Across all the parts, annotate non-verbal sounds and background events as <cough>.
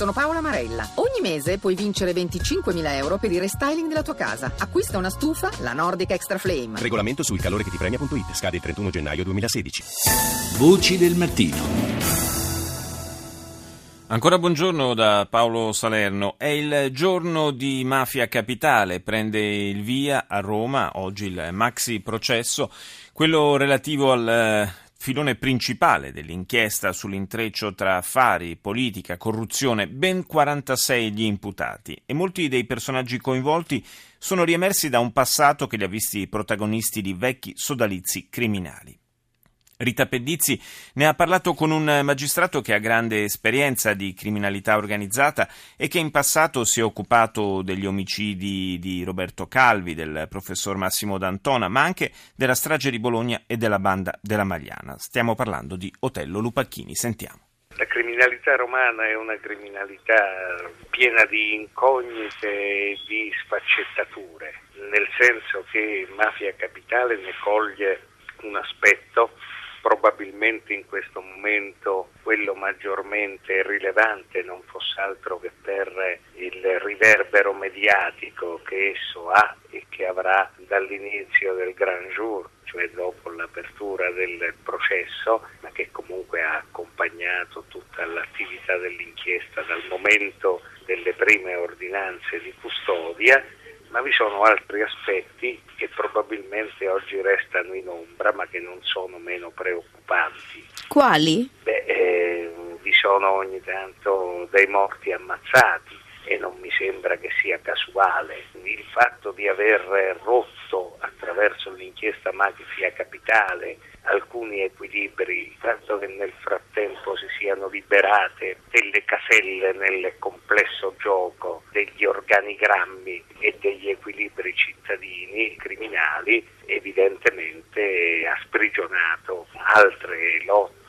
Sono Paola Marella. Ogni mese puoi vincere 25.000 euro per il restyling della tua casa. Acquista una stufa, la Nordic Extra Flame. Regolamento sul calore che ti premia.it. Scade il 31 gennaio 2016. Voci del mattino. Ancora buongiorno da Paolo Salerno. È il giorno di Mafia Capitale. Prende il via a Roma oggi il maxi processo, quello relativo al filone principale dell'inchiesta sull'intreccio tra affari, politica, corruzione, ben 46 gli imputati e molti dei personaggi coinvolti sono riemersi da un passato che li ha visti protagonisti di vecchi sodalizi criminali. Rita Pedizzi ne ha parlato con un magistrato che ha grande esperienza di criminalità organizzata e che in passato si è occupato degli omicidi di Roberto Calvi, del professor Massimo D'Antona, ma anche della strage di Bologna e della banda della Magliana. Stiamo parlando di Otello Lupacchini. Sentiamo. La criminalità romana è una criminalità piena di incognite e di sfaccettature, nel senso che Mafia Capitale ne coglie un aspetto probabilmente in questo momento quello maggiormente rilevante non fosse altro che per il riverbero mediatico che esso ha e che avrà dall'inizio del Grand Jour, cioè dopo l'apertura del processo, ma che comunque ha accompagnato tutta l'attività dell'inchiesta dal momento delle prime ordinanze di custodia ma vi sono altri aspetti che probabilmente oggi restano in ombra ma che non sono meno preoccupanti. Quali? Beh, eh, vi sono ogni tanto dei morti ammazzati e non mi sembra che sia casuale. Il fatto di aver rotto attraverso l'inchiesta Mafia Capitale alcuni equilibri, il fatto che nel frattempo si siano liberate delle caselle nel complesso gioco degli organigrammi e degli equilibri cittadini criminali, evidentemente ha sprigionato altre lotte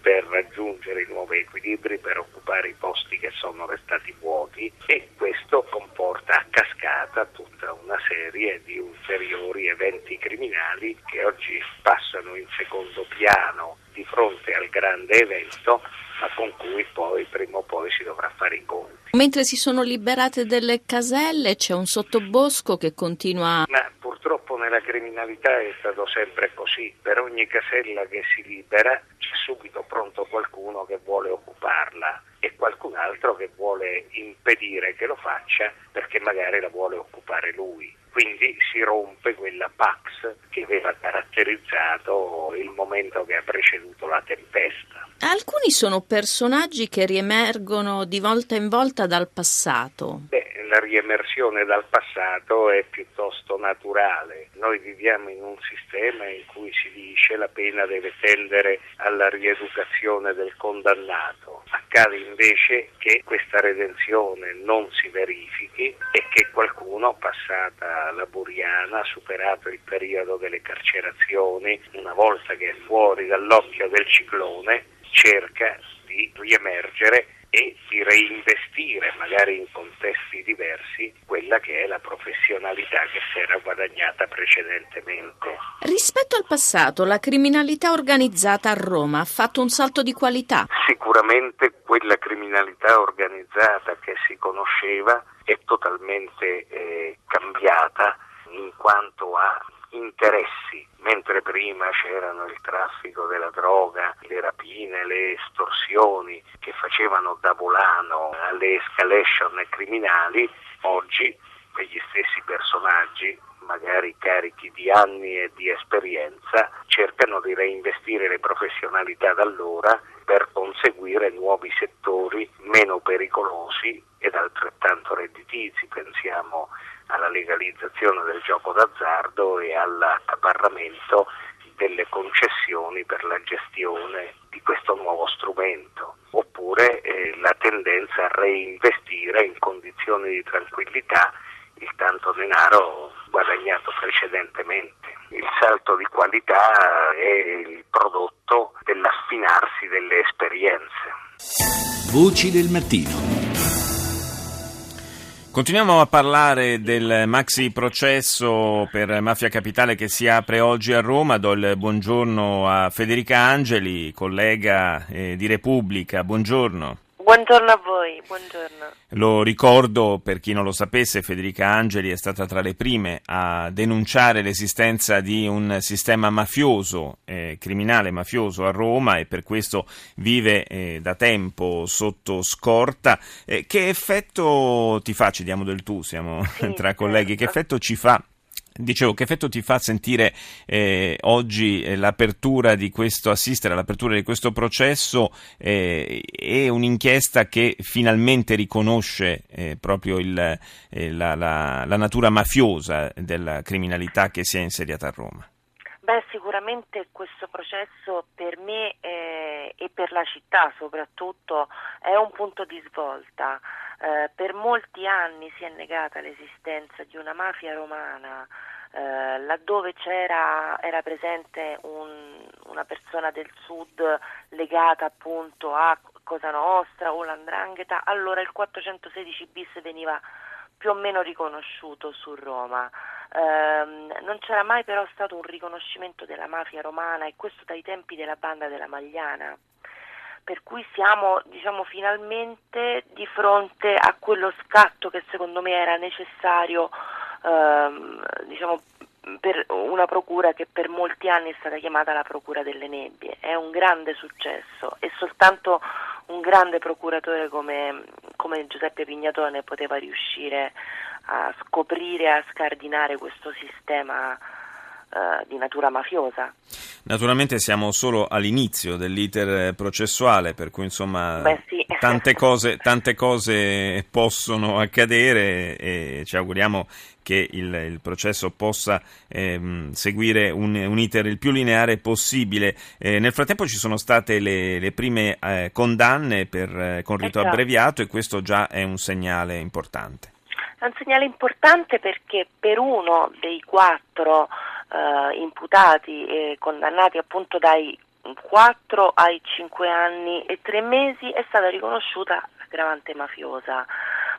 per raggiungere i nuovi equilibri, per occupare i posti che sono restati vuoti e questo comporta a cascata tutta una serie di ulteriori eventi criminali che oggi passano in secondo piano di fronte al grande evento ma con cui poi prima o poi si dovrà fare i conti. Mentre si sono liberate delle caselle c'è un sottobosco che continua. Ma nella criminalità è stato sempre così, per ogni casella che si libera c'è subito pronto qualcuno che vuole occuparla e qualcun altro che vuole impedire che lo faccia perché magari la vuole occupare lui. Quindi si rompe quella pax che aveva caratterizzato il momento che ha preceduto la tempesta. Alcuni sono personaggi che riemergono di volta in volta dal passato. Beh, la riemersione dal passato è piuttosto naturale. Noi viviamo in un sistema in cui si dice la pena deve tendere alla rieducazione del condannato. Accade invece che questa redenzione non si verifichi e che qualcuno, passata la buriana, superato il periodo delle carcerazioni, una volta che è fuori dall'occhio del ciclone, cerca di riemergere e di reinvestire magari in contesti quella che è la professionalità che si era guadagnata precedentemente. Rispetto al passato, la criminalità organizzata a Roma ha fatto un salto di qualità. Sicuramente quella criminalità organizzata che si conosceva è totalmente eh, cambiata in quanto a interessi, mentre prima c'erano il traffico della droga, le rapine, le estorsioni che facevano da volano alle escalation criminali, oggi quegli stessi personaggi magari carichi di anni e di esperienza, cercano di reinvestire le professionalità d'allora per conseguire nuovi settori meno pericolosi ed altrettanto redditizi. Pensiamo alla legalizzazione del gioco d'azzardo e all'accaparramento delle concessioni per la gestione di questo nuovo strumento, oppure eh, la tendenza a reinvestire in condizioni di tranquillità il tanto denaro guadagnato precedentemente. Il salto di qualità è il prodotto dell'affinarsi delle esperienze. Voci del mattino. Continuiamo a parlare del maxi processo per Mafia Capitale che si apre oggi a Roma. Do il buongiorno a Federica Angeli, collega eh, di Repubblica. Buongiorno. Buongiorno a voi, buongiorno. Lo ricordo per chi non lo sapesse, Federica Angeli è stata tra le prime a denunciare l'esistenza di un sistema mafioso, eh, criminale mafioso a Roma e per questo vive eh, da tempo sotto scorta. Eh, che effetto ti fa, ci diamo del tu, siamo sì, <laughs> tra colleghi, che certo. effetto ci fa Dicevo, che effetto ti fa sentire eh, oggi eh, l'apertura di questo, assistere all'apertura di questo processo eh, e un'inchiesta che finalmente riconosce eh, proprio il, eh, la, la, la natura mafiosa della criminalità che si è insediata a Roma? Beh, sicuramente questo processo per me eh, e per la città soprattutto è un punto di svolta. Eh, per molti anni si è negata l'esistenza di una mafia romana eh, laddove era presente un, una persona del sud legata appunto a Cosa Nostra o l'Andrangheta, allora il 416 bis veniva più o meno riconosciuto su Roma. Eh, non c'era mai però stato un riconoscimento della mafia romana e questo dai tempi della banda della Magliana. Per cui siamo diciamo, finalmente di fronte a quello scatto che secondo me era necessario ehm, diciamo, per una procura che per molti anni è stata chiamata la Procura delle Nebbie. È un grande successo e soltanto un grande procuratore come, come Giuseppe Pignatone poteva riuscire a scoprire, a scardinare questo sistema di natura mafiosa. Naturalmente siamo solo all'inizio dell'iter processuale, per cui insomma Beh, sì. <laughs> tante, cose, tante, cose, possono accadere e ci auguriamo che il, il processo possa ehm, seguire un, un, iter il più lineare possibile. Eh, nel frattempo ci sono state le, le prime eh, condanne per, eh, con rito esatto. abbreviato e questo già è un segnale importante. È un segnale importante perché per uno dei quattro eh, imputati e condannati appunto dai 4 ai 5 anni e 3 mesi è stata riconosciuta l'aggravante mafiosa,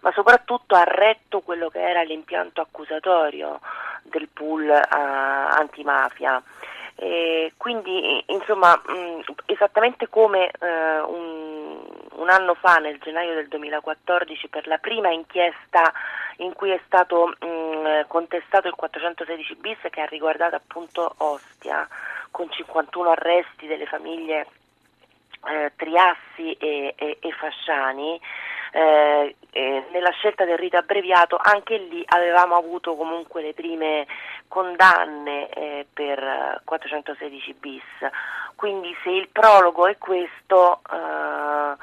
ma soprattutto ha retto quello che era l'impianto accusatorio del pool eh, antimafia. E quindi insomma mh, esattamente come eh, un, un, anno fa nel gennaio del 2014 per la prima inchiesta in cui è stato mh, contestato il 416 bis che ha riguardato appunto Ostia con 51 arresti delle famiglie eh, Triassi e, e, e Fasciani. Eh, eh, nella scelta del rito abbreviato anche lì avevamo avuto comunque le prime condanne eh, per 416 bis. Quindi se il prologo è questo eh,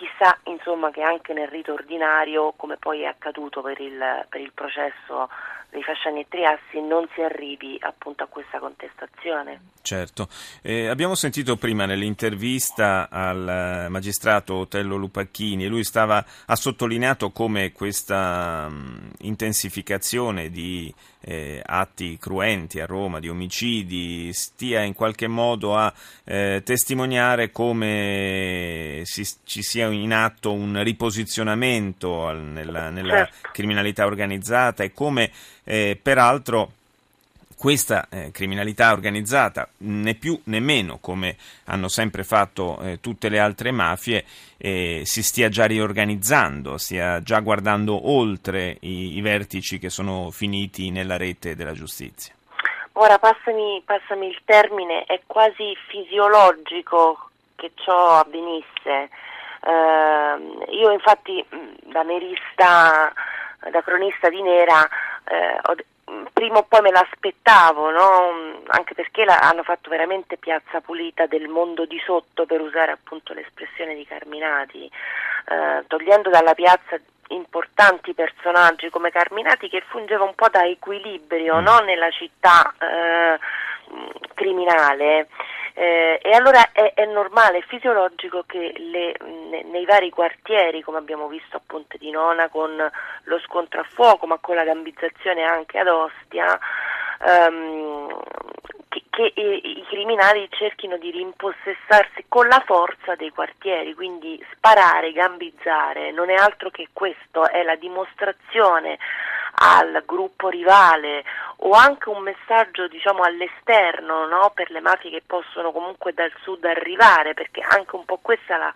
chissà insomma, che anche nel rito ordinario, come poi è accaduto per il, per il processo dei Fasciani e Triassi, non si arrivi appunto a questa contestazione. Certo, eh, abbiamo sentito prima nell'intervista al magistrato Otello Lupacchini, lui stava, ha sottolineato come questa mh, intensificazione di eh, atti cruenti a Roma, di omicidi, stia in qualche modo a eh, testimoniare come si, ci sia in atto un riposizionamento nella, nella certo. criminalità organizzata e come eh, peraltro questa eh, criminalità organizzata, né più né meno come hanno sempre fatto eh, tutte le altre mafie, eh, si stia già riorganizzando, stia già guardando oltre i, i, vertici che sono finiti nella rete della giustizia. Ora passami, passami il termine, è quasi fisiologico che ciò avvenisse. Ehm, io infatti da nerista, da cronista di Nera, eh, ho, prima o poi me l'aspettavo, no? anche perché la, hanno fatto veramente piazza pulita del mondo di sotto, per usare appunto l'espressione di Carminati, eh, togliendo dalla piazza importanti personaggi come Carminati che fungeva un po' da equilibrio mm. no? nella città eh, criminale. Eh, e allora è, è, normale, è fisiologico che le, ne, nei vari quartieri, come abbiamo visto a Ponte di Nona con lo scontro a fuoco, ma con la gambizzazione anche ad Ostia, ehm, che, che i, i criminali cerchino di rimpossessarsi con la forza dei quartieri, quindi sparare, gambizzare, non è altro che questo, è la dimostrazione al gruppo rivale o anche un messaggio diciamo all'esterno no? per le mafie che possono comunque dal sud arrivare perché anche un po' questa è la,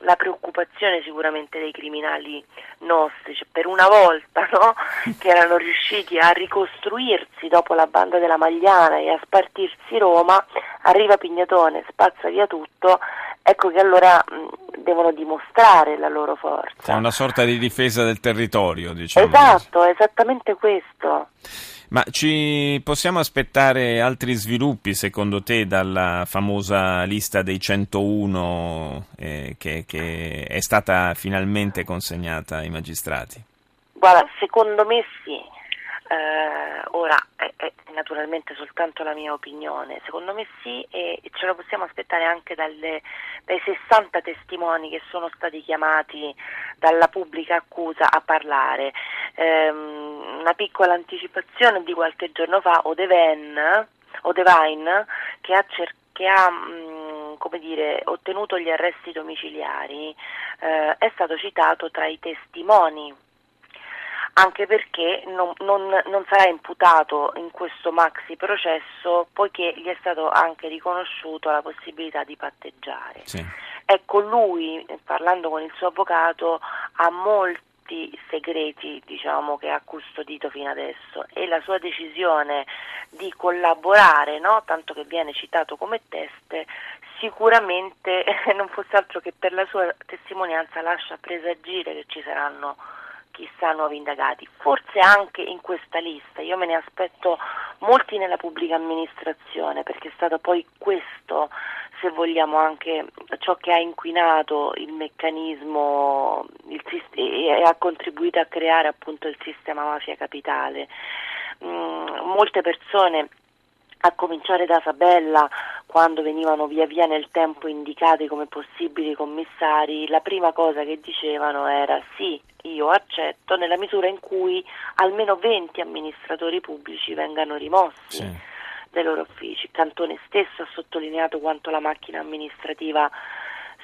la preoccupazione sicuramente dei criminali nostri, cioè per una volta no? <laughs> che erano riusciti a ricostruirsi dopo la banda della Magliana e a spartirsi Roma, arriva Pignatone, spazza via tutto, ecco che allora mh, devono dimostrare la loro forza. È una sorta di difesa del territorio, diciamo. Esatto, esattamente questo. Ma ci possiamo aspettare altri sviluppi secondo te dalla famosa lista dei 101 eh, che, che, è stata finalmente consegnata ai magistrati? Guarda, secondo me sì. Eh, ora è, è, naturalmente soltanto la mia opinione, secondo me sì e, ce lo possiamo aspettare anche dalle, dai 60 testimoni che sono stati chiamati dalla pubblica accusa a parlare. Eh, una piccola anticipazione di qualche giorno fa, Odeven, Odevine, che ha, cer- che ha mh, come dire, ottenuto gli arresti domiciliari, eh, è stato citato tra i testimoni anche perché non, non, non, sarà imputato in questo maxi processo poiché gli è stato anche riconosciuto la possibilità di patteggiare. Sì. Ecco, lui, parlando con il suo avvocato, ha molti segreti diciamo, che ha custodito fino adesso e la sua decisione di collaborare, no? tanto che viene citato come teste, sicuramente <laughs> non fosse altro che per la sua testimonianza lascia presagire che ci saranno chissà nuovi indagati, forse anche in questa lista, io me ne aspetto molti nella pubblica amministrazione perché è stato poi questo, se vogliamo, anche ciò che ha inquinato il meccanismo il e ha contribuito a creare appunto il sistema mafia capitale. Mm, molte persone a cominciare da Sabella, quando venivano via via nel tempo indicati come possibili commissari, la prima cosa che dicevano era sì, io accetto nella misura in cui almeno 20 amministratori pubblici vengano rimossi. Sì. dai loro uffici. Cantone stesso ha sottolineato quanto la macchina amministrativa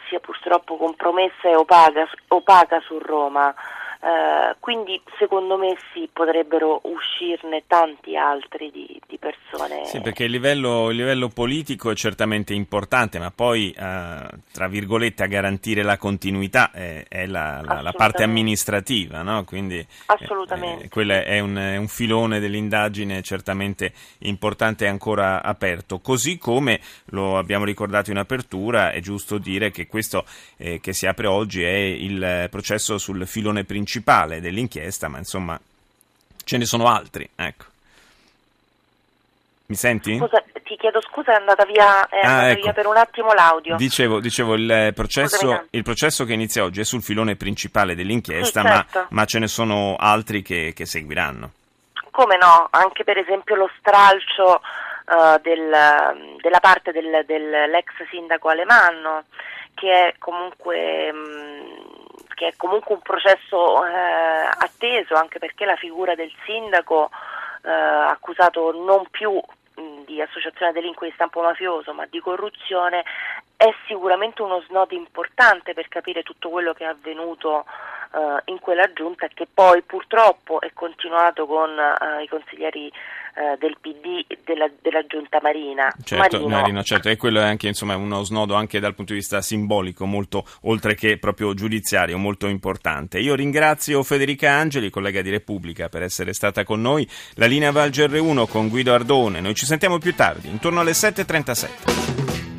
sia purtroppo compromessa e opaca, opaca su Roma. Uh, quindi secondo me sì, potrebbero uscirne tanti altri di, di persone. Sì, perché il livello, il livello, politico è certamente importante, ma poi, uh, tra virgolette, a garantire la continuità è, è la, la, la, parte amministrativa, no? Quindi Assolutamente. Eh, quello è un, è un, filone dell'indagine certamente importante e ancora aperto. Così come lo abbiamo ricordato in apertura, è giusto dire che questo eh, che si apre oggi è il processo sul filone principale principale dell'inchiesta, ma insomma ce ne sono altri. Ecco. Mi senti? Scusa, ti chiedo scusa, è andata via, è ah, ecco. via per un attimo l'audio. Dicevo, dicevo il, processo, il, processo, che inizia oggi è sul filone principale dell'inchiesta, sì, certo. ma, ma, ce ne sono altri che, che, seguiranno. Come no? Anche per esempio lo stralcio uh, del, della parte del, dell'ex sindaco Alemanno, che è comunque... Mh, che è comunque un processo eh, atteso anche perché la figura del sindaco eh, accusato non più di associazione delinque di stampo mafioso ma di corruzione è sicuramente uno snodo importante per capire tutto quello che è avvenuto eh, in quella giunta che poi purtroppo è continuato con eh, i consiglieri eh, del PD della, della giunta Marina. Certo, Marino. Marino, certo, e quello è anche insomma, uno snodo anche dal punto di vista simbolico, molto, oltre che proprio giudiziario, molto importante. Io ringrazio Federica Angeli, collega di Repubblica, per essere stata con noi. La linea Val GR1 con Guido Ardone. Noi ci sentiamo più tardi, intorno alle 7.37.